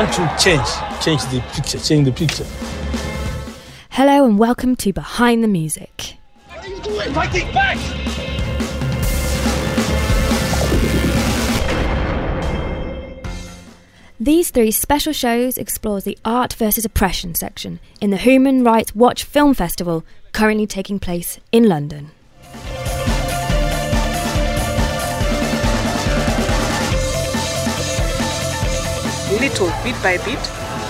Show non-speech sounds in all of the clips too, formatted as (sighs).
want to change, change the picture, change the picture. Hello and welcome to Behind the Music. What are you doing? Fighting back! These three special shows explores the art versus oppression section in the Human Rights Watch Film Festival currently taking place in London. Little bit by bit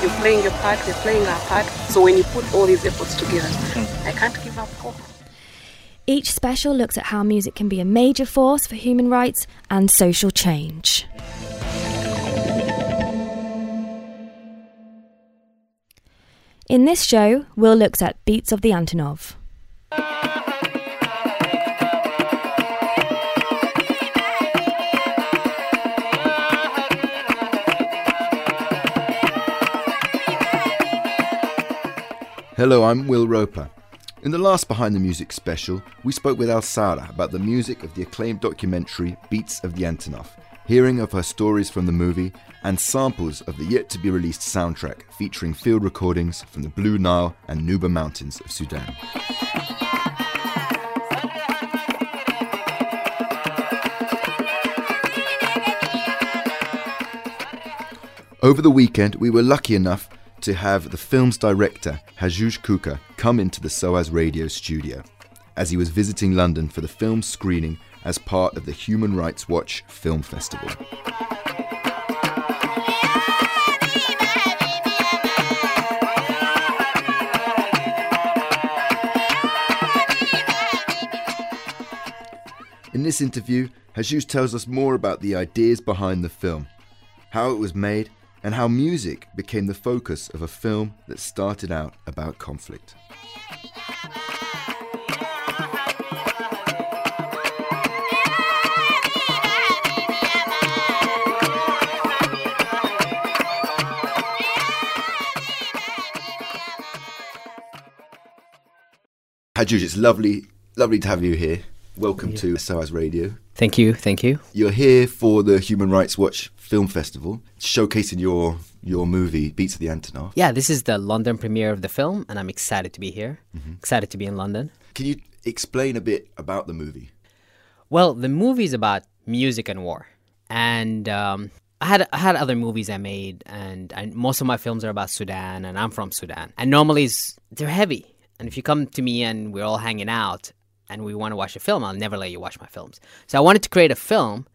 you're playing your part we're playing our part so when you put all these efforts together hmm. i can't give up hope Each special looks at how music can be a major force for human rights and social change. In this show, Will looks at Beats of the Antonov. Hello, I'm Will Roper. In the last Behind the Music special, we spoke with Alsarah about the music of the acclaimed documentary Beats of the Antonov, hearing of her stories from the movie, and samples of the yet to be released soundtrack featuring field recordings from the Blue Nile and Nuba Mountains of Sudan. Over the weekend, we were lucky enough to have the film's director, Hajooj Kuka, come into the SOAS radio studio as he was visiting London for the film's screening as part of the Human Rights Watch Film Festival. In this interview, Hajooj tells us more about the ideas behind the film, how it was made, and how music became the focus of a film that started out about conflict. Hajooj, it's lovely, lovely to have you here. Welcome to SOAS Radio. Thank you, thank you. You're here for the Human Rights Watch Film Festival, showcasing your your movie Beats of the Antonov. Yeah, this is the London premiere of the film, and I'm excited to be here. Excited to be in London. Can you explain a bit about the movie? Well, the movie is about music and war, and um, I had I had other movies I made, and, and most of my films are about Sudan, and I'm from Sudan. And normally they're heavy, and if you come to me and we're all hanging out and we want to watch a film, I'll never let you watch my films. So I wanted to create a film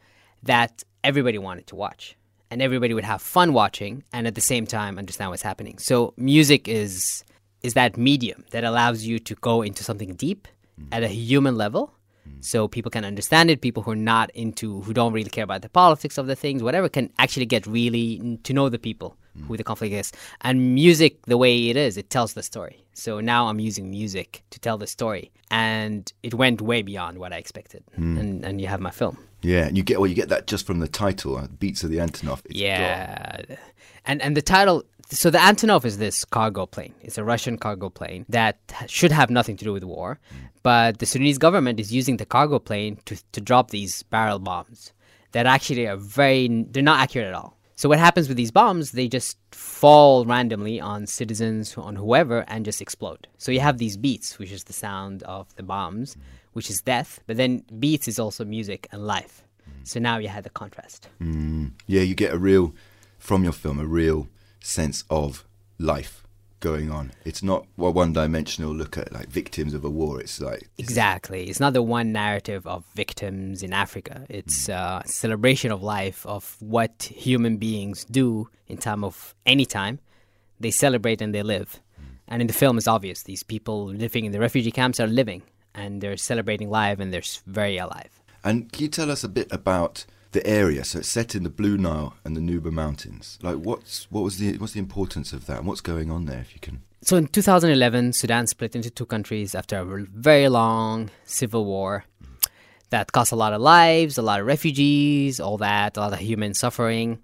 that everybody wanted to watch, and everybody would have fun watching, and at the same time understand what's happening. So music is is that medium that allows you to go into something deep mm. at a human level mm. so people can understand it people who are not into who don't really care about the politics of the things whatever can actually get really to know the people who the conflict is and music the way it is it tells the story so now i'm using music to tell the story and it went way beyond what i expected and, and you have my film Yeah, and you get well, you get that just from the title, uh, Beats of the Antonov. It's yeah, and and the title. So the Antonov is this cargo plane. It's a Russian cargo plane that should have nothing to do with war, but the Sudanese government is using the cargo plane to to drop these barrel bombs that actually are very. They're not accurate at all. So what happens with these bombs? They just fall randomly on citizens, on whoever, and just explode. So you have these beats, which is the sound of the bombs, which is death. But then beats is also music and life. So now you have the contrast. Mm. yeah, you get a real from your film a real sense of life going on. It's not a one-dimensional look at like victims of a war. It's like Exactly. It's not the one narrative of victims in Africa. It's hmm. uh, a celebration of life, of what human beings do in time of any time. They celebrate and they live. Hmm. And in the film, it's obvious. These people living in the refugee camps are living and they're celebrating life and they're very alive. And can you tell us a bit about the area? So it's set in the Blue Nile and the Nuba Mountains. Like, what's what was the what's the importance of that? And what's going on there? If you can. So in 2011, Sudan split into two countries after a very long civil war that cost a lot of lives, a lot of refugees, all that, a lot of human suffering.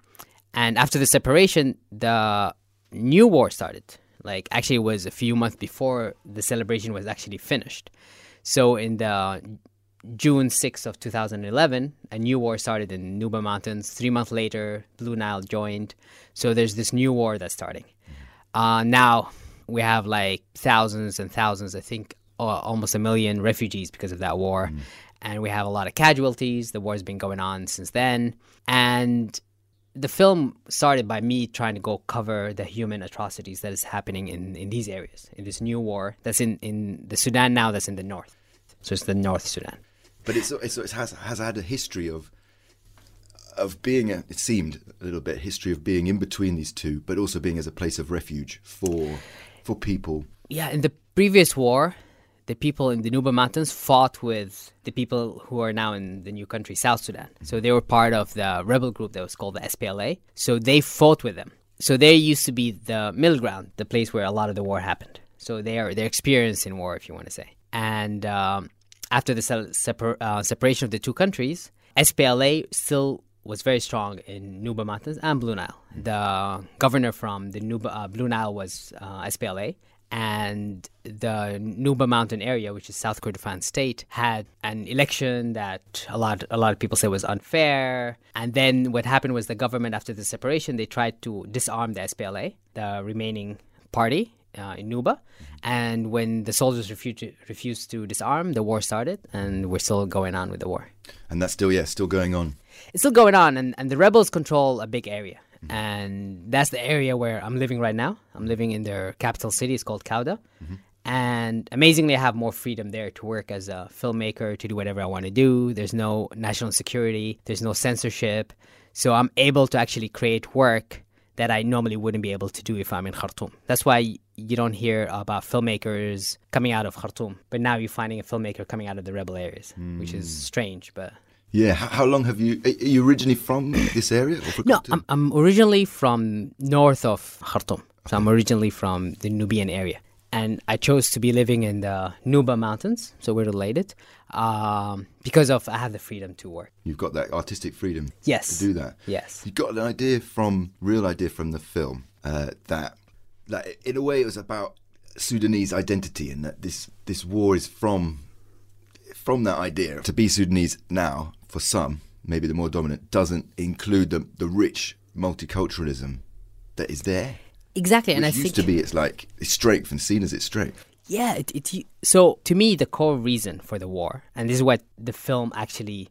And after the separation, the new war started. Like actually, it was a few months before the celebration was actually finished. So in the June 6th of 2011, a new war started in Nuba Mountains. Three months later, Blue Nile joined. So there's this new war that's starting. Uh, now we have like thousands and thousands, I think uh, almost a million refugees because of that war. And we have a lot of casualties. The war's been going on since then. And the film started by me trying to go cover the human atrocities that is happening in, in these areas, in this new war that's in, in the Sudan now that's in the north. So it's the North Sudan. But it's, it's, it has has had a history of of being a, it seemed a little bit history of being in between these two, but also being as a place of refuge for for people. Yeah, in the previous war, the people in the Nuba Mountains fought with the people who are now in the new country, South Sudan. So they were part of the rebel group that was called the SPLA. So they fought with them. So they used to be the middle ground, the place where a lot of the war happened. So they are they're experienced in war, if you want to say. And um, after the se- separ- uh, separation of the two countries, SPLA still was very strong in Nuba Mountains and Blue Nile. The governor from the Nuba, uh, Blue Nile was uh, SPLA, and the Nuba Mountain area, which is South Kordofan state, had an election that a lot a lot of people say was unfair. And then what happened was the government, after the separation, they tried to disarm the SPLA, the remaining party uh, in Nuba. Mm-hmm. And when the soldiers refused to, refused to disarm, the war started, and we're still going on with the war. And that's still yeah, still going on. It's still going on, and, and the rebels control a big area. Mm-hmm. And that's the area where I'm living right now. I'm living in their capital city. It's called Kauda. Mm-hmm. And amazingly, I have more freedom there to work as a filmmaker, to do whatever I want to do. There's no national security, there's no censorship. So I'm able to actually create work that I normally wouldn't be able to do if I'm in Khartoum. That's why you don't hear about filmmakers coming out of Khartoum, but now you're finding a filmmaker coming out of the rebel areas, which is hmm. strange. But Yeah, how, how long have you? Are you originally from this area? No, I'm, I'm originally from north of Khartoum. So I'm originally from the Nubian area. And I chose to be living in the Nuba Mountains, so we're related, um, because of I have the freedom to work. You've got that artistic freedom Yes. to do that. Yes. You got an idea from real idea from the film uh, that that in a way it was about Sudanese identity and that this this war is from from that idea to be Sudanese now for some maybe the more dominant doesn't include the the rich multiculturalism that is there. Exactly, and Which I used think to be its like its strength and seen as its strength. Yeah, it, it, so to me, the core reason for the war, and this is what the film actually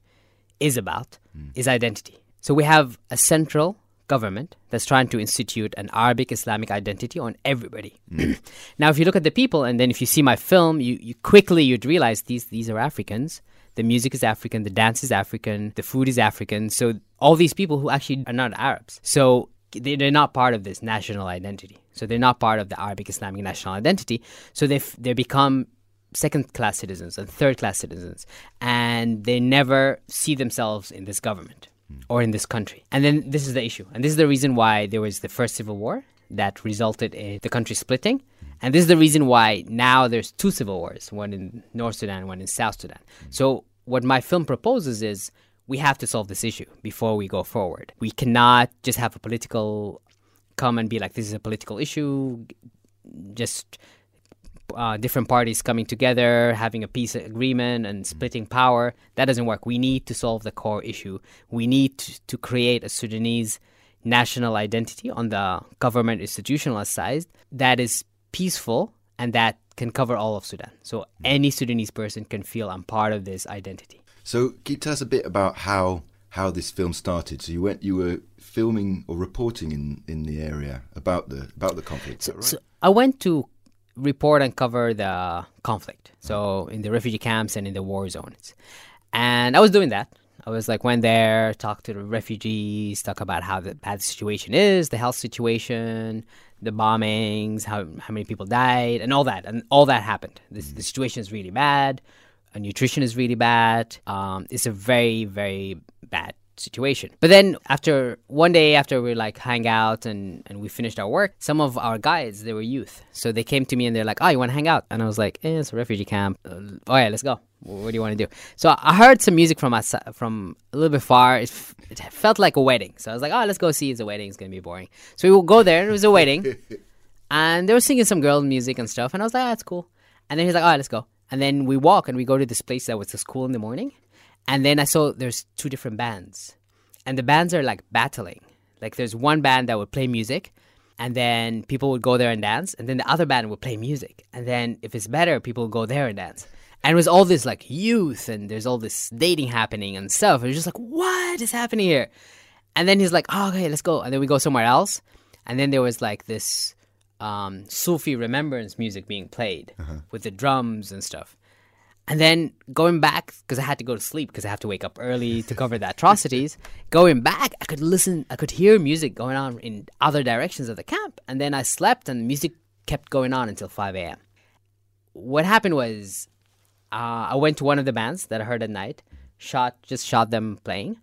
is about, hmm. is identity. So we have a central government that's trying to institute an Arabic Islamic identity on everybody. Hmm. (clears throat) now, if you look at the people, and then if you see my film, you, you quickly you'd realize these these are Africans. The music is African, the dance is African, the food is African. So all these people who actually are not Arabs. So they're not part of this national identity. So they're not part of the Arabic Islamic national identity. So they they become second class citizens and third class citizens, and they never see themselves in this government hmm. or in this country. And then this is the issue, and this is the reason why there was the first civil war that resulted in the country splitting. Hmm. And this is the reason why now there's two civil wars, one in North Sudan, one in South Sudan. Hmm. So what my film proposes is we have to solve this issue before we go forward. We cannot just have a political come and be like this is a political issue, just uh, different parties coming together, having a peace agreement, and splitting power. That doesn't work. We need to solve the core issue. We need to, to create a Sudanese national identity on the government institutional side that is peaceful and that can cover all of Sudan. So any Sudanese person can feel I'm part of this identity. So, can you tell us a bit about how how this film started? So, you went, you were filming or reporting in, in the area about the about the conflict. that right? So I went to report and cover the conflict. So in the refugee camps and in the war zones. And I was doing that. I was like went there, talked to the refugees, talk about how the bad situation is, the health situation, the bombings, how how many people died, and all that. And all that happened. This, mm. the situation is really bad. Uh, nutrition is really bad. Um, it's a very very bad situation. But then after one day after we like hang out and, and we finished our work, some of our guides, they were youth. So they came to me and they're like, oh, you want to hang out? And I was like, eh, it's a refugee camp. Uh, oh yeah, let's go. What do you want to do? So I heard some music from us from a little bit far. It, f- it felt like a wedding. So I was like, oh, let's go see. It's a wedding. It's going to be boring. So we will go there. It was a wedding. (laughs) and they were singing some girl music and stuff. And I was like, oh, that's cool. And then he's like, all right, let's go. And then we walk and we go to this place that was the school in the morning. And then I saw there's two different bands. And the bands are like battling. Like there's one band that would play music and then people would go there and dance. And then the other band would play music. And then if it's better, people would go there and dance. And it was all this like youth and there's all this dating happening and stuff. It was just like, what is happening here? And then he's like, oh, okay, let's go. And then we go somewhere else. And then there was like this um, Sufi remembrance music being played with the drums and stuff. And then going back, because I had to go to sleep because I have to wake up early (laughs) to cover the atrocities. Going back, I could listen, I could hear music going on in other directions of the camp. And then I slept and music kept going on until 5 a.m. What happened was uh, I went to one of the bands that I heard at night, shot, just shot them playing.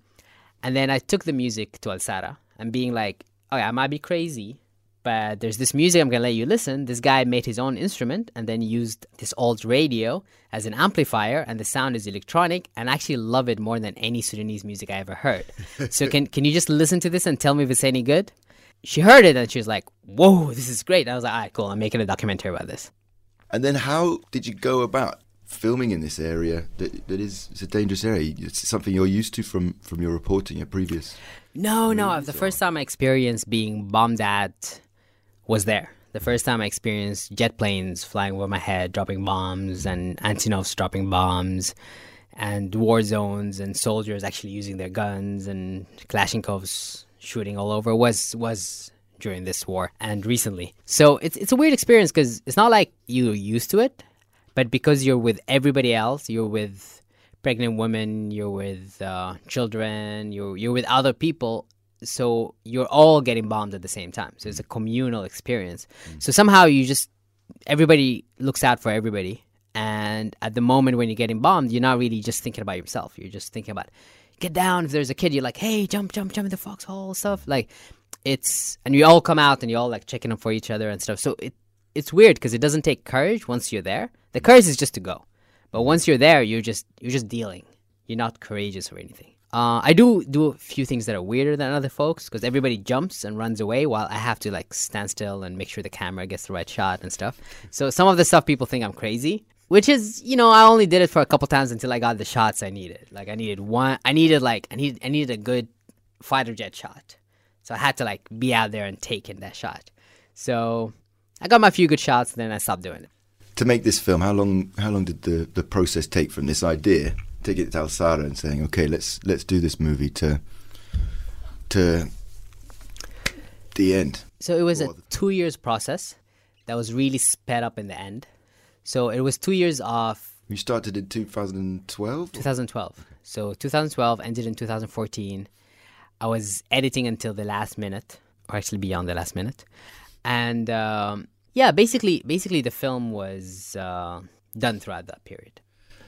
And then I took the music to Alsarah and being like, okay, I might be crazy, but there's this music I'm gonna let you listen. This guy made his own instrument and then used this old radio as an amplifier, and the sound is electronic. And I actually love it more than any Sudanese music I ever heard. (laughs) so can can you just listen to this and tell me if it's any good? She heard it and she was like, "Whoa, this is great!" And I was like, "All right, cool. I'm making a documentary about this." And then how did you go about filming in this area that, that is it's a dangerous area? It's something you're used to from, from your reporting, your previous. No, no. The first time I experienced being bombed at was there. The first time I experienced jet planes flying over my head, dropping bombs, and Antonovs dropping bombs, and war zones, and soldiers actually using their guns, and Kalashnikovs shooting all over was was during this war and recently. So it's it's a weird experience because it's not like you're used to it, but because you're with everybody else, you're with pregnant women, you're with uh, children, you're you're with other people. So you're all getting bombed at the same time. So it's a mm. communal experience. Mm. So somehow you just everybody looks out for everybody. And at the moment when you're getting bombed, you're not really just thinking about yourself. You're just thinking about get down. If there's a kid, you're like, hey, jump, jump, jump in the foxhole stuff. Like it's and you all come out and you all like checking up for each other and stuff. So it it's weird because it doesn't take courage once you're there. The courage is just to go, but once you're there, you're just you're just dealing. You're not courageous or anything. Uh, I do do a few things that are weirder than other folks because everybody jumps and runs away while I have to like stand still and make sure the camera gets the right shot and stuff. So some of the stuff people think I'm crazy, which is you know I only did it for a couple times until I got the shots I needed. Like I needed one, I needed like I need I needed a good fighter jet shot. So I had to like be out there and take in that shot. So I got my few good shots, and then I stopped doing it. To make this film, how long how long did the, the process take from this idea, taking it to Alsarah and saying, okay, let's let's do this movie to to the end? So it was a two years process that was really sped up in the end. So it was two years off. You started in 2012? 2012. So 2012 ended in 2014. I was editing until the last minute, or actually beyond the last minute, and um, yeah, basically, basically the film was uh, done throughout that period.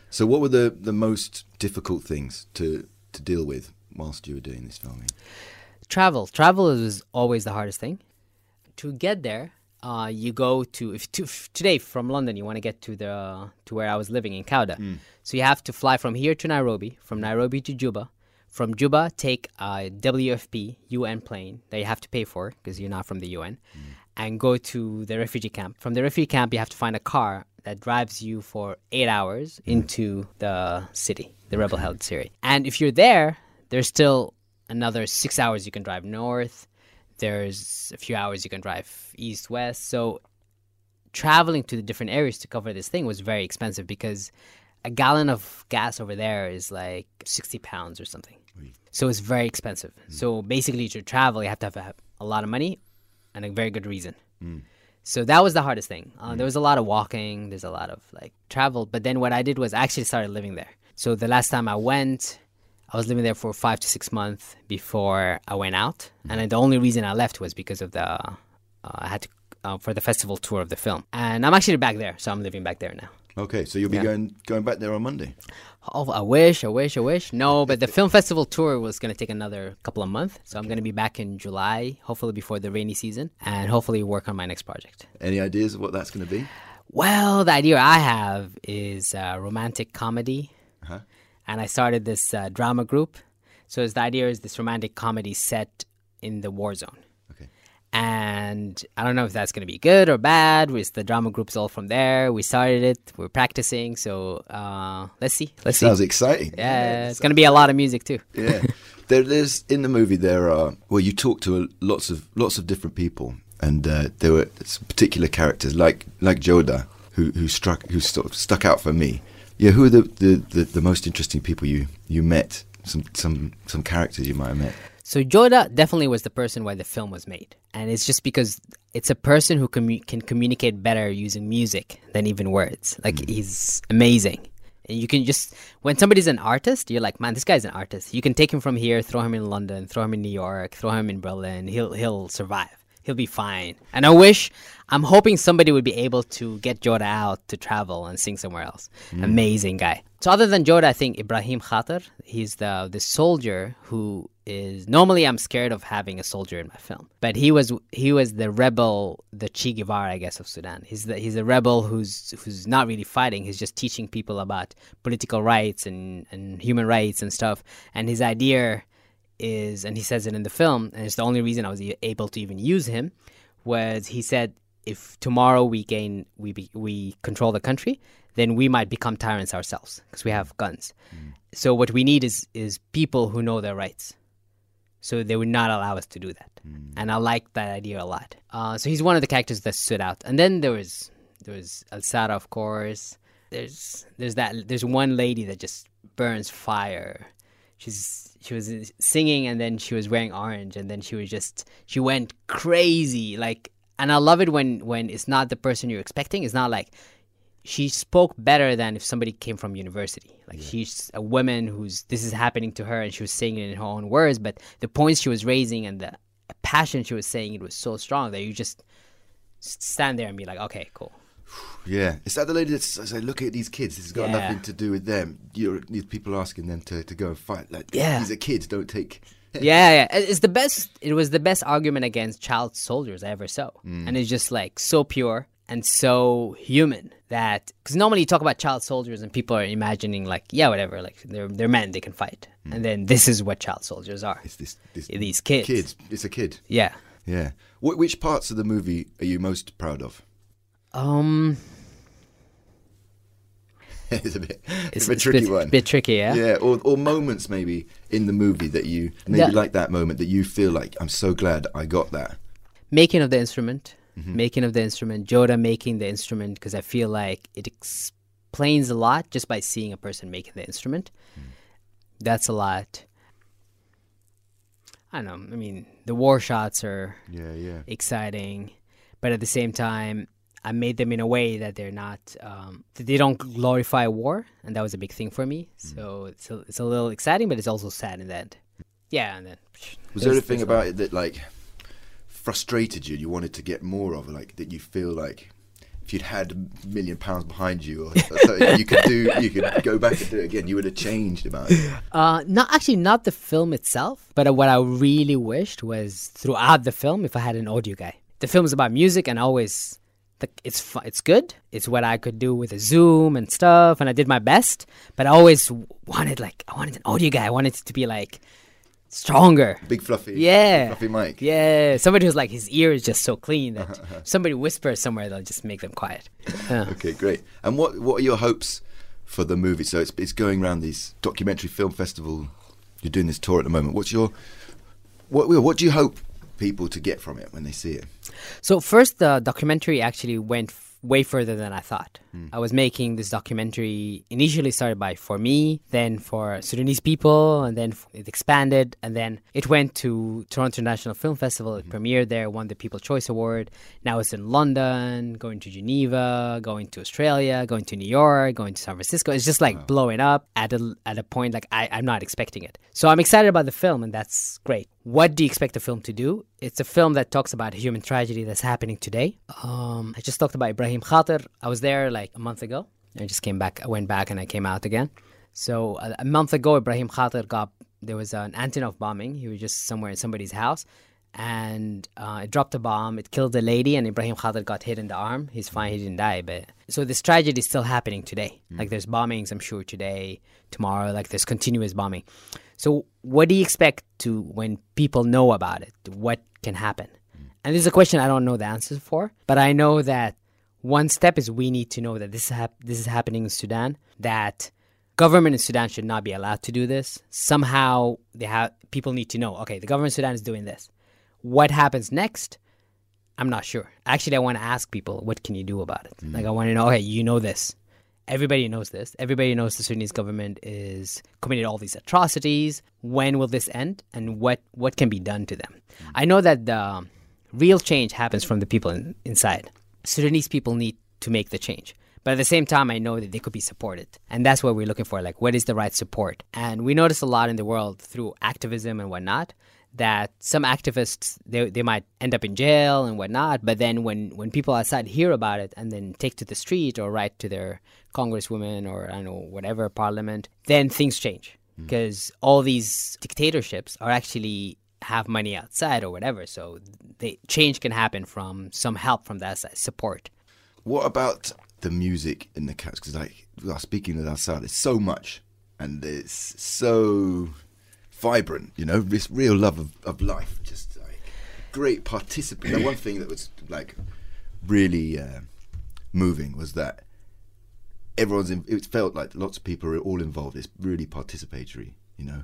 So what were the, the most difficult things to, to deal with whilst you were doing this filming? Travel, travel is always the hardest thing. To get there, uh, you go to if, to if today from London you want to get to the to where I was living in Kauda. So you have to fly from here to Nairobi, from Nairobi to Juba. From Juba, take a WFP UN plane that you have to pay for because you're not from the UN, and go to the refugee camp. From the refugee camp, you have to find a car that drives you for eight hours hmm. into the city, the rebel-held city. And if you're there, there's still another six hours you can drive north. There's a few hours you can drive east west. So traveling to the different areas to cover this thing was very expensive because a gallon of gas over there is like 60 pounds or something. So it's very expensive. Hmm. So basically, to travel, you have to have a, a lot of money and a very good reason. Hmm. So that was the hardest thing. Uh, there was a lot of walking, there's a lot of like travel. But then what I did was I actually started living there. So the last time I went, I was living there for five to six months before I went out. And then the only reason I left was because of the, uh, I had to, uh, for the festival tour of the film. And I'm actually back there. So I'm living back there now. Okay, so you'll be Yeah. going going back there on Monday. Oh, I wish, I wish, I wish. No, but the film festival tour was going to take another couple of months. So I'm going to be back in July, hopefully before the rainy season, and hopefully work on my next project. Any ideas of what that's going to be? Well, the idea I have is uh, romantic comedy, Uh-huh. and I started this uh, drama group. So the idea is this romantic comedy set in the war zone, Okay. And I don't know if that's going to be good or bad. With the drama groups all from there, we started it. We're practicing, so uh, let's see. Let's see. Sounds exciting. Yeah, it's going to be a lot of music too. yeah. (laughs) There, there's in the movie there are well, you talk to lots of lots of different people, and uh, there were some particular characters like like Joda who who struck who sort of stuck out for me. Yeah, who are the, the, the, the most interesting people you you met? Some some some characters you might have met. So Joda definitely was the person why the film was made, and it's just because it's a person who commu- can communicate better using music than even words. Like hmm. he's amazing, and you can just when somebody's an artist, you're like, man, this guy's an artist. You can take him from here, throw him in London, throw him in New York, throw him in Berlin. He'll he'll survive. He'll be fine. And I wish, I'm hoping somebody would be able to get Joda out to travel and sing somewhere else. Mm. Amazing guy. So other than Joda, I think Ibrahim Khater, he's the the soldier who is normally I'm scared of having a soldier in my film, but he was he was the rebel, the Che Guevara, I guess, of Sudan. He's the, he's a rebel who's who's not really fighting. He's just teaching people about political rights and and human rights and stuff. And his idea is, and he says it in the film, and it's the only reason I was able to even use him, was he said if tomorrow we gain we be, we control the country, then we might become tyrants ourselves because we have guns. So what we need is is people who know their rights. So they would not allow us to do that, and I like that idea a lot. Uh, so he's one of the characters that stood out. And then there was there was Alsarah, of course. There's there's that there's one lady that just burns fire. She's she was singing and then she was wearing orange and then she was just she went crazy like and I love it when when it's not the person you're expecting. It's not like she spoke better than if somebody came from university. Like she's a woman who's this is happening to her and she was saying it in her own words, but the points she was raising and the passion she was saying it was so strong that you just stand there and be like, okay, cool. (sighs) Yeah, is that the lady that's say, look at these kids. This has got Yeah. nothing to do with them. You're these people asking them to, to go and fight. Like Yeah. these are kids. Don't take. yeah, yeah. It's the best. It was the best argument against child soldiers I ever saw, mm. and it's just like so pure and so human that because normally you talk about child soldiers and people are imagining like yeah whatever like they're they're men they can fight mm. and then this is what child soldiers are It's this, this these kids Kids. It's a kid. yeah Yeah. Wh- which parts of the movie are you most proud of? Um (laughs) it's a bit, it's, it's a bit it's tricky bit, one. bit tricky yeah Yeah, or, or moments maybe in the movie that you maybe Yeah. like that moment that you feel like I'm so glad I got that. making of the instrument, making of the instrument, Joda making the instrument because I feel like it explains a lot just by seeing a person making the instrument. That's a lot. I don't know. I mean, the war shots are Yeah, yeah. exciting, but at the same time, I made them in a way that they're not. Um, that they don't glorify war, and that was a big thing for me. So it's a, it's a little exciting, but it's also sad in the end. Yeah, and then Was there anything about it that like frustrated you? You wanted to get more of, like that you feel like if you'd had a million pounds behind you or you could do, you could go back and do it again. You would have changed about it. Uh, not actually not the film itself, but uh, what I really wished was throughout the film if I had an audio guy. The film is about music, and I always the, it's fu- it's good. It's what I could do with a Zoom and stuff, and I did my best. But I always wanted like I wanted an audio guy. I wanted it to be like stronger. Big fluffy, Yeah. fluffy mic. Yeah, somebody who's like his ear is just so clean that (laughs) somebody whispers somewhere, they'll just make them quiet. Yeah. Okay, great. And what what are your hopes for the movie? So it's it's going around these documentary film festival. You're doing this tour at the moment. What's your what what do you hope people to get from it when they see it? So first, the documentary actually went f- way further than I thought. Hmm. I was making this documentary initially started by for me, then for Sudanese people, and then it expanded, and then it went to Toronto International Film Festival. It hmm. premiered there, won the People Choice Award. Now it's in London, going to Geneva, going to Australia, going to New York, going to San Francisco. It's just like blowing up at a at a point like I, I'm not expecting it. So I'm excited about the film, and that's great. What do you expect the film to do? It's a film that talks about human tragedy that's happening today. Um, I just talked about Ibrahim Khater. I was there like a month ago. I just came back. I went back and I came out again. So a, a month ago, Ibrahim Khater got there was an Antonov bombing. He was just somewhere in somebody's house, and uh, it dropped a bomb. It killed a lady, and Ibrahim Khater got hit in the arm. He's fine. He didn't die. But so this tragedy is still happening today. Like there's bombings. I'm sure today, tomorrow. Like there's continuous bombing. So what do you expect to when people know about it? What can happen? And this is a question I don't know the answers for, but I know that one step is we need to know that this is hap- this is happening in Sudan. That government in Sudan should not be allowed to do this. Somehow they have people need to know. Okay, the government in Sudan is doing this. What happens next? I'm not sure. Actually, I want to ask people, what can you do about it? Mm-hmm. Like, I want to know, hey, you know this. Everybody knows this. Everybody knows the Sudanese government is committed all these atrocities. When will this end, and what what can be done to them? I know that the real change happens from the people in, inside. Sudanese people need to make the change, but at the same time, I know that they could be supported, and that's what we're looking for. Like, what is the right support? And we notice a lot in the world through activism and whatnot that some activists they, they might end up in jail and whatnot but then when, when people outside hear about it and then take to the street or write to their congresswomen or i don't know whatever parliament then things change because all these dictatorships are actually have money outside or whatever so the change can happen from some help from that side support What about the music in the cats? Because like speaking of outside, it's so much, and it's so vibrant. You know, this real love of, of life, just like great participant. one thing that was like really uh, moving was that everyone's. In, it felt like lots of people are all involved. It's really participatory. You know,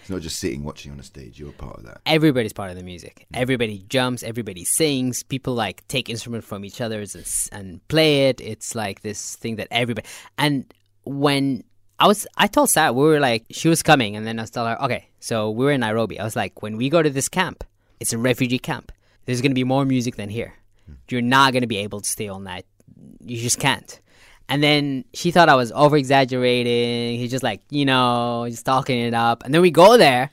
it's not just sitting watching on a stage. You're a part of that. everybody's part of the music. Everybody jumps, everybody sings. People like take instrument from each other's and, and play it. It's like this thing that everybody. And when I was, I told Sarah we were like, she was coming, and then I was telling her, okay, so we were in Nairobi. I was like, when we go to this camp, it's a refugee camp. There's gonna be more music than here. Hmm. You're not gonna be able to stay all night. You just can't. And then she thought I was over exaggerating. He's just like, you know, just talking it up. And then we go there,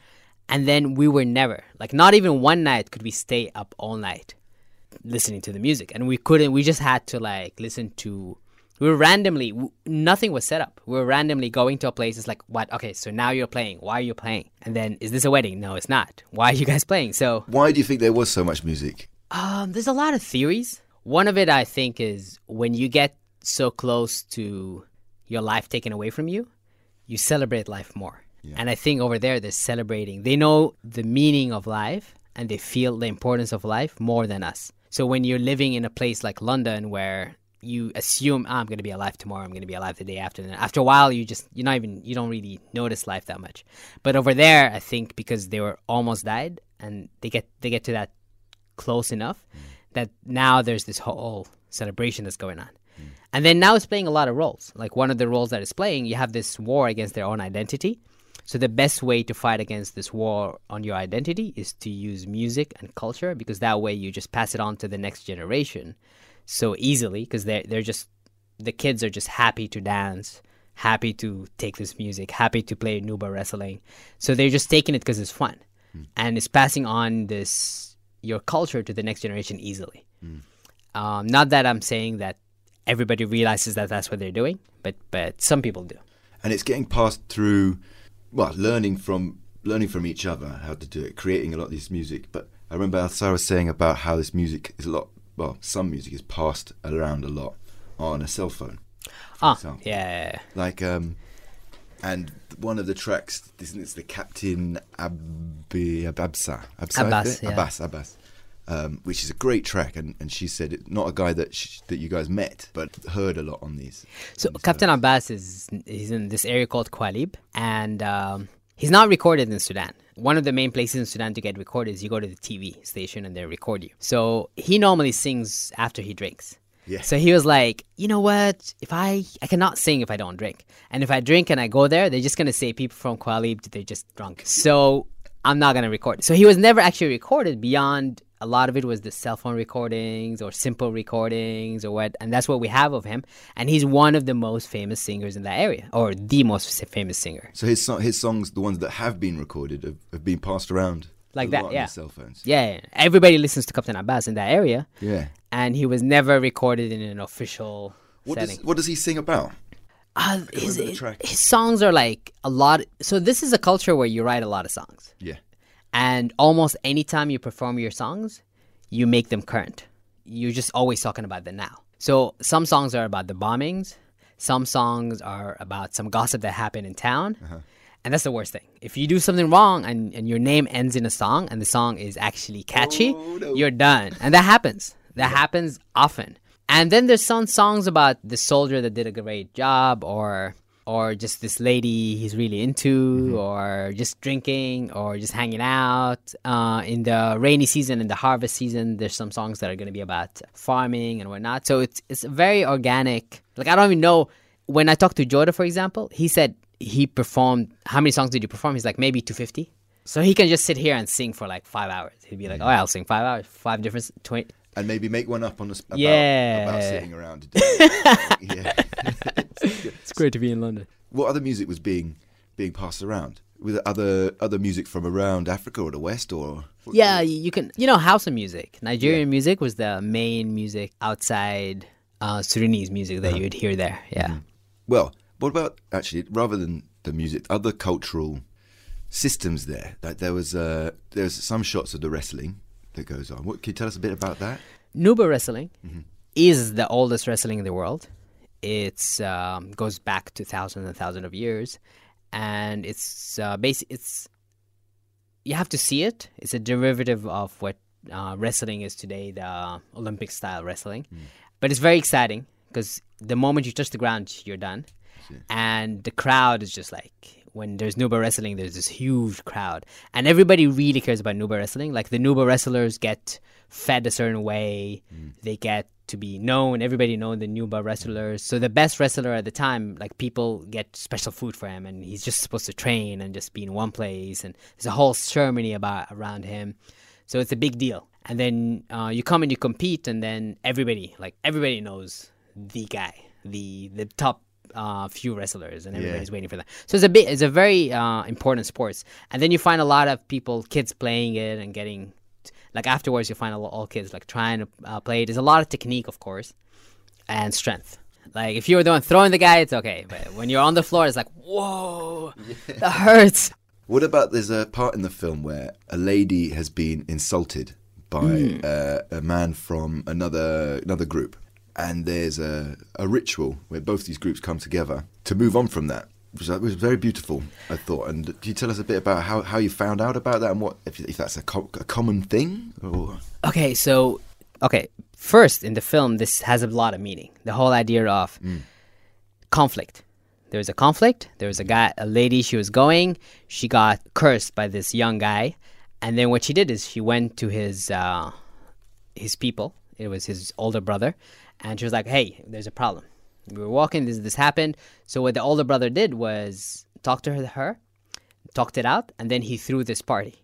and then we were never, like, not even one night could we stay up all night listening to the music. And we couldn't, we just had to, like, listen to, we were randomly, w- nothing was set up. We were randomly going to a place. It's like, what? Okay, so now you're playing. Why are you playing? And then, is this a wedding? No, it's not. Why are you guys playing? So, Why do you think there was so much music? um, there's a lot of theories. One of it, I think, is when you get so close to your life taken away from you, you celebrate life more. And I think over there, they're celebrating. They know the meaning of life and they feel the importance of life more than us. So when you're living in a place like London where you assume "Ah, I'm going to be alive tomorrow, I'm going to be alive the day after. And after a while, you just you're not even you don't really notice life that much. But over there, I think because they were almost died and they get they get to that close enough that now there's this whole celebration that's going on. And then now it's playing a lot of roles. Like one of the roles that it's playing, you have this war against their own identity. So the best way to fight against this war on your identity is to use music and culture because that way you just pass it on to the next generation so easily because they're, they're just the kids are just happy to dance happy to take this music happy to play nuba wrestling. So they're just taking it because it's fun. And it's passing on this your culture to the next generation easily. Um, not that i'm saying that everybody realizes that that's what they're doing but but some people do. And it's getting passed through well learning from learning from each other how to do it creating a lot of this music. But i remember was saying about how this music is a lot well some music is passed around a lot on a cell phone ah example. yeah. Like um and one of the tracks isn't it's the captain ababsa absa I Abbas, yeah. abbas abbas um, which is a great track, and, and she said it, not a guy that sh that you guys met, but heard a lot on these. So on these Captain tracks. Abbas is he's in this area called Qualib, and um, he's not recorded in Sudan. One of the main places in Sudan to get recorded is you go to the TV station and they record you. So he normally sings after he drinks. Yeah. So he was like, you know what? If I I cannot sing if I don't drink, and if I drink and I go there, they're just gonna say people from Qualib they're just drunk. So I'm not gonna record. So he was never actually recorded beyond. A lot of it was the cell phone recordings or simple recordings or what, and that's what we have of him. And he's one of the most famous singers in that area, or the most famous singer. So his so- his songs, the ones that have been recorded, have, have been passed around Like that, yeah. cell phones. Yeah, everybody listens to Captain Abbas in that area, Yeah. and he was never recorded in an official What setting. does what does he sing about? Uh, his, remember the track. his songs are like a lot. So this is a culture where you write a lot of songs, Yeah. And almost anytime you perform your songs, you make them current. You're just always talking about the now. So some songs are about the bombings, some songs are about some gossip that happened in town, uh-huh. And that's the worst thing. If you do something wrong and, and your name ends in a song and the song is actually catchy, Oh, no. you're done. And that happens. That happens often. And then there's some songs about the soldier that did a great job or or just this lady he's really into or just drinking or just hanging out. Uh, in the rainy season and the harvest season, there's some songs that are going to be about farming and whatnot. So it's it's very organic. Like I don't even know when I talked to Joda, for example, he said he performed. How many songs did you perform? He's like maybe 250. So he can just sit here and sing for like five hours. He'd be like, "Oh, I'll sing five hours, five different, 20, And maybe make one up on us about, Yeah. about sitting around. (laughs) yeah. It's great to be in London. What other music was being being passed around? With other other music from around Africa or the West or Yeah, you can. You know, house music. Nigerian music was the main music outside uh, Sudanese music that you'd hear there. Yeah. Well, what about actually rather than the music, other cultural systems there? Like there was uh, there's some shots of the wrestling that goes on. What can you tell us a bit about that? Nuba wrestling is the oldest wrestling in the world. It's um, goes back to thousands and thousands of years, and it's uh, basic. It's you have to see it. It's a derivative of what uh, wrestling is today, the Olympic style wrestling. But it's very exciting because the moment you touch the ground, you're done, and the crowd is just like when there's Nuba wrestling, there's this huge crowd, and everybody really cares about Nuba wrestling. Like the Nuba wrestlers get fed a certain way, they get to be known. Everybody knows the Nuba wrestlers. So the best wrestler at the time, like people get special food for him, and he's just supposed to train and just be in one place, and there's a whole ceremony about around him. So it's a big deal. And then uh, you come and you compete, and then everybody, like everybody knows the guy, the the top uh, few wrestlers, and everybody's waiting for that. So it's a bit, it's a very uh, important sports. And then you find a lot of people, kids playing it and getting, like afterwards, you find a lot all kids like trying to uh, play it. There's a lot of technique, of course, and strength. Like if you were the one throwing the guy, it's okay. But when you're on the floor, it's like whoa, that hurts. What about there's a part in the film where a lady has been insulted by uh, a man from another another group, and there's a, a ritual where both these groups come together to move on from that. Which was, very beautiful, I thought. And can you tell us a bit about how, how you found out about that and what if, if that's a, co- a common thing? Or Okay, so okay, first in the film, this has a lot of meaning. The whole idea of conflict. There was a conflict. There was a guy, a lady. She was going. She got cursed by this young guy, and then what she did is she went to his uh, his people. It was his older brother, and she was like, "Hey, there's a problem. We were walking. This this happened. So what the older brother did was talk to her, her talked it out, and then he threw this party.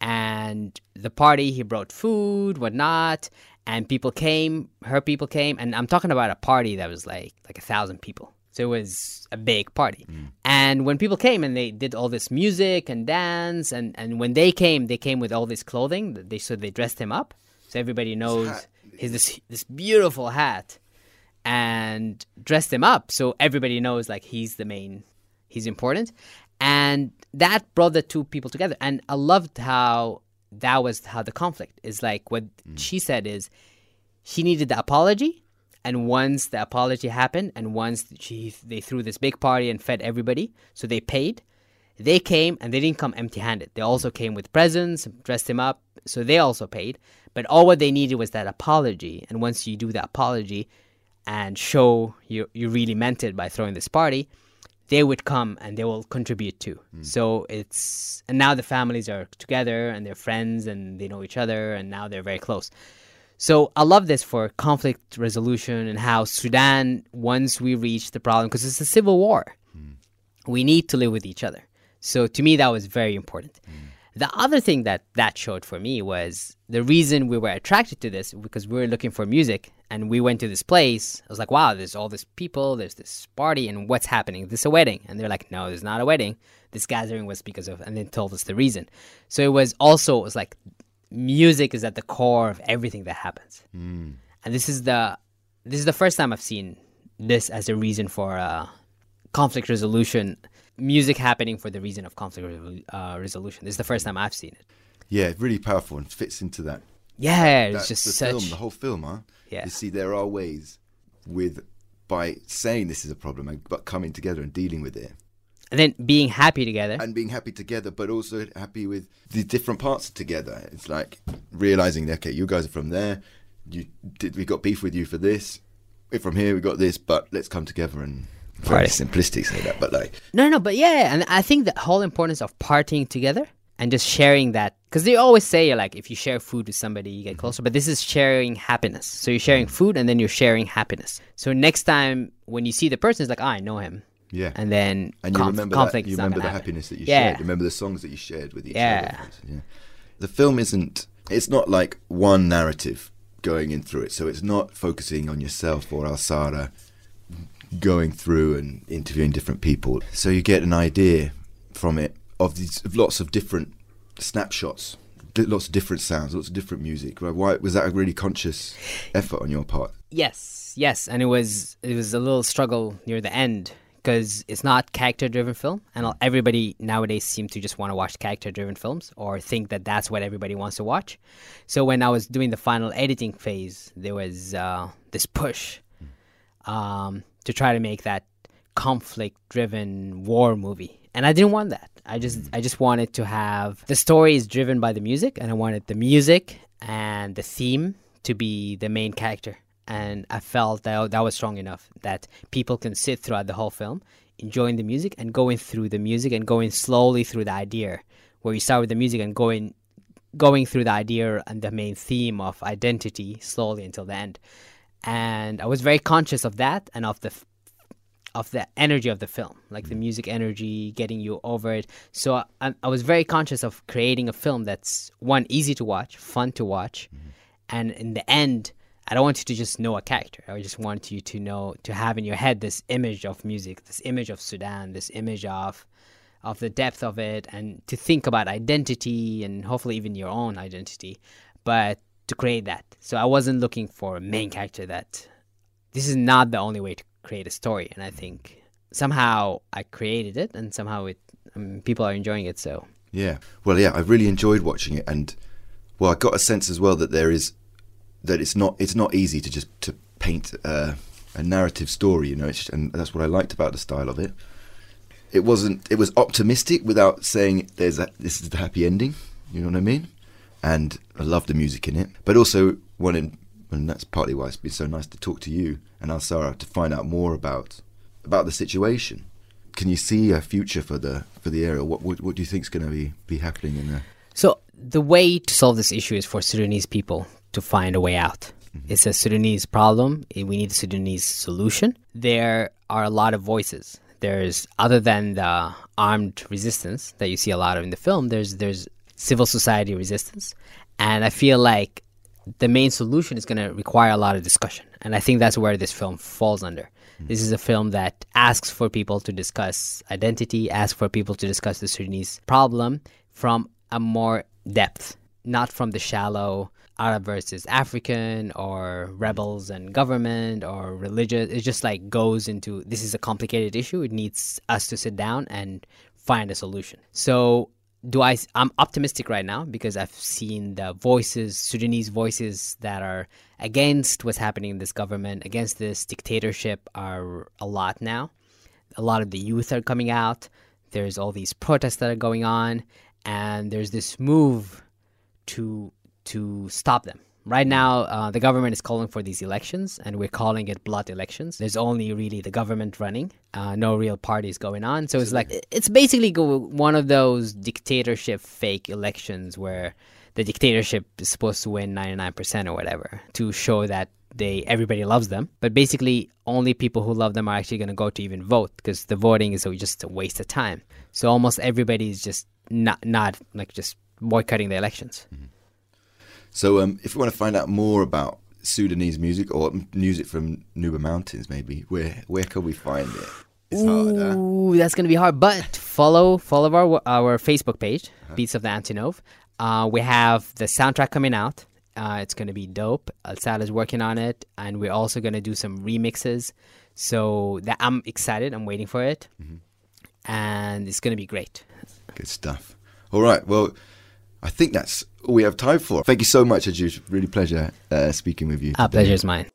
And the party, he brought food, whatnot, and people came. Her people came, and I'm talking about a party that was like like a thousand people. So it was a big party. Mm. And when people came and they did all this music and dance, and, and when they came, they came with all this clothing. They so they dressed him up, so everybody knows. His this this beautiful hat, and dressed him up, so everybody knows like he's the main he's important. And that brought the two people together. And i loved how that was how the conflict is like what mm. she said is she needed the apology and once the apology happened and once she they threw this big party and fed everybody so they paid they came and they didn't come empty handed they also came with presents dressed him up so they also paid but all what they needed was that apology and once you do the apology and show you you really meant it by throwing this party they would come and they will contribute too. Hmm. So it's and now the families are together and they're friends and they know each other and now they're very close. So I love this for conflict resolution and how Sudan once we reach the problem because it's a civil war. Hmm. We need to live with each other. So to me that was very important. The other thing that that showed for me was the reason we were attracted to this because we were looking for music and we went to this place. I was like, wow, there's all these people, there's this party, and what's happening? This a wedding? And they're like, no, there's not a wedding. This gathering was because of, and then told us the reason. So it was also it was like music is at the core of everything that happens, and this is the this is the first time I've seen this as a reason for uh, conflict resolution. Music happening for the reason of conflict uh, resolution. This is the first time I've seen it. yeah, really powerful and fits into that. Yeah, it's just the such. film, the whole film, huh? Yeah. You see, there are ways with by saying this is a problem but coming together and dealing with it. and then being happy together. and being happy together, but also happy with the different parts together. It's like realizing, okay, you guys are from there. You did we got beef with you for this? We're from here. We got this, but let's come together and very Party. simplistic say that, but like No, no, but yeah, and I think the whole importance of partying together and just sharing that because they always say like if you share food with somebody you Mm-hmm. get closer, but this is sharing happiness. So you're sharing food and then you're sharing happiness. So next time when you see the person, it's like oh, I know him, yeah. and then and you conf- remember that, you remember the happen. happiness that you Yeah. shared. Remember the songs that you shared with each Yeah. other. Yeah. The film isn't. It's not like one narrative going in through it. So it's not focusing on yourself or Alsarah going through and interviewing different people. So you get an idea from it of these of lots of different snapshots, lots of different sounds, lots of different music. Why was that a really conscious effort on your part? Yes, yes, and it was it was a little struggle near the end because it's not character driven film, and everybody nowadays seem to just want to watch character driven films or think that that's what everybody wants to watch. So when I was doing the final editing phase, there was uh, this push um, to try to make that conflict driven war movie. And i didn't want that. I just mm. i just wanted to have the story is driven by the music and i wanted the music and the theme to be the main character. And i felt that that was strong enough that people can sit throughout the whole film enjoying the music and going through the music and going slowly through the idea where you start with the music and going going through the idea and the main theme of identity slowly until the end and I was very conscious of that and of the f- of the energy of the film, like the mm. music energy, getting you over it. So I, I was very conscious of creating a film that's one easy to watch, fun to watch, mm-hmm. and in the end, I don't want you to just know a character. I just want you to know to have in your head this image of music, this image of Sudan, this image of of the depth of it, and to think about identity and hopefully even your own identity, but to create that. So I wasn't looking for a main character that this is not the only way to create a story and i think somehow i created it and somehow it um, people are enjoying it so Yeah. Well, yeah, I really enjoyed watching it, and well, I got a sense as well that there is that it's not it's not easy to just to paint a narrative story, you know, it's, and that's what I liked about the style of it. It wasn't. It was optimistic without saying there's a, this is the happy ending. You know what I mean? And I love the music in it, but also wanted, and that's partly why it's been so nice to talk to you and Alsarah to find out more about about the situation. Can you see a future for the for the area? What what, what do you think is going to be be happening in there? so the way to solve this issue is for sudanese people to find a way out mm-hmm. it's a sudanese problem we need a sudanese solution there are a lot of voices there's other than the armed resistance that you see a lot of in the film there's there's civil society resistance and i feel like the main solution is going to require a lot of discussion. And I think that's where this film falls under. Hmm. This is a film that asks for people to discuss identity, asks for people to discuss the Sudanese problem from a more depth, not from the shallow Arab versus African or rebels and government or religious. It just like goes into this is a complicated issue. It needs us to sit down and find a solution. So do I I'm optimistic right now because I've seen the voices Sudanese voices that are against what's happening in this government against this dictatorship are a lot now. A lot of the youth are coming out. There's all these protests that are going on and there's this move to to stop them right now uh, the government is calling for these elections and we're calling it blood elections. There's only really the government running. Uh, no real parties going on. So it's like it's basically one of those dictatorship fake elections where the dictatorship is supposed to win 99% or whatever to show that they everybody loves them. But basically only people who love them are actually going to go to even vote because the voting is just a waste of time. So almost everybody is just not not like just boycotting the elections So, um, if you want to find out more about Sudanese music or music from Nuba Mountains, maybe where where can we find it? It's hard, huh? That's gonna be hard. But follow follow our our Facebook page, Beats of the Antonov. Uh, we have the soundtrack coming out. Uh, it's gonna be dope. Alsarah is working on it, and we're also gonna do some remixes. So that I'm excited. I'm waiting for it, and it's gonna be great. Good stuff. All right. Well, I think that's all we have time for. Thank you so much, Hajooj. Really pleasure uh, speaking with you. Our today. pleasure is mine.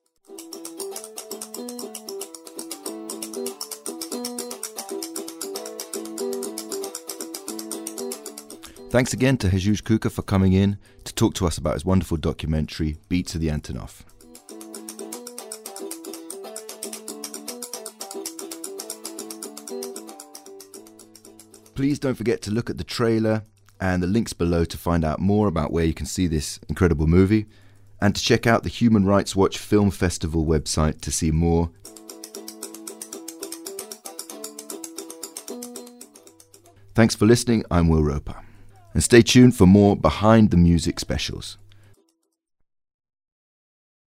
Thanks again to Hajooj Kuka for coming in to talk to us about his wonderful documentary, Beats of the Antonov. Please don't forget to look at the trailer and the links below to find out more about where you can see this incredible movie, and to check out the Human Rights Watch Film Festival website to see more. Thanks for listening. I'm Will Roper. And stay tuned for more behind the music specials.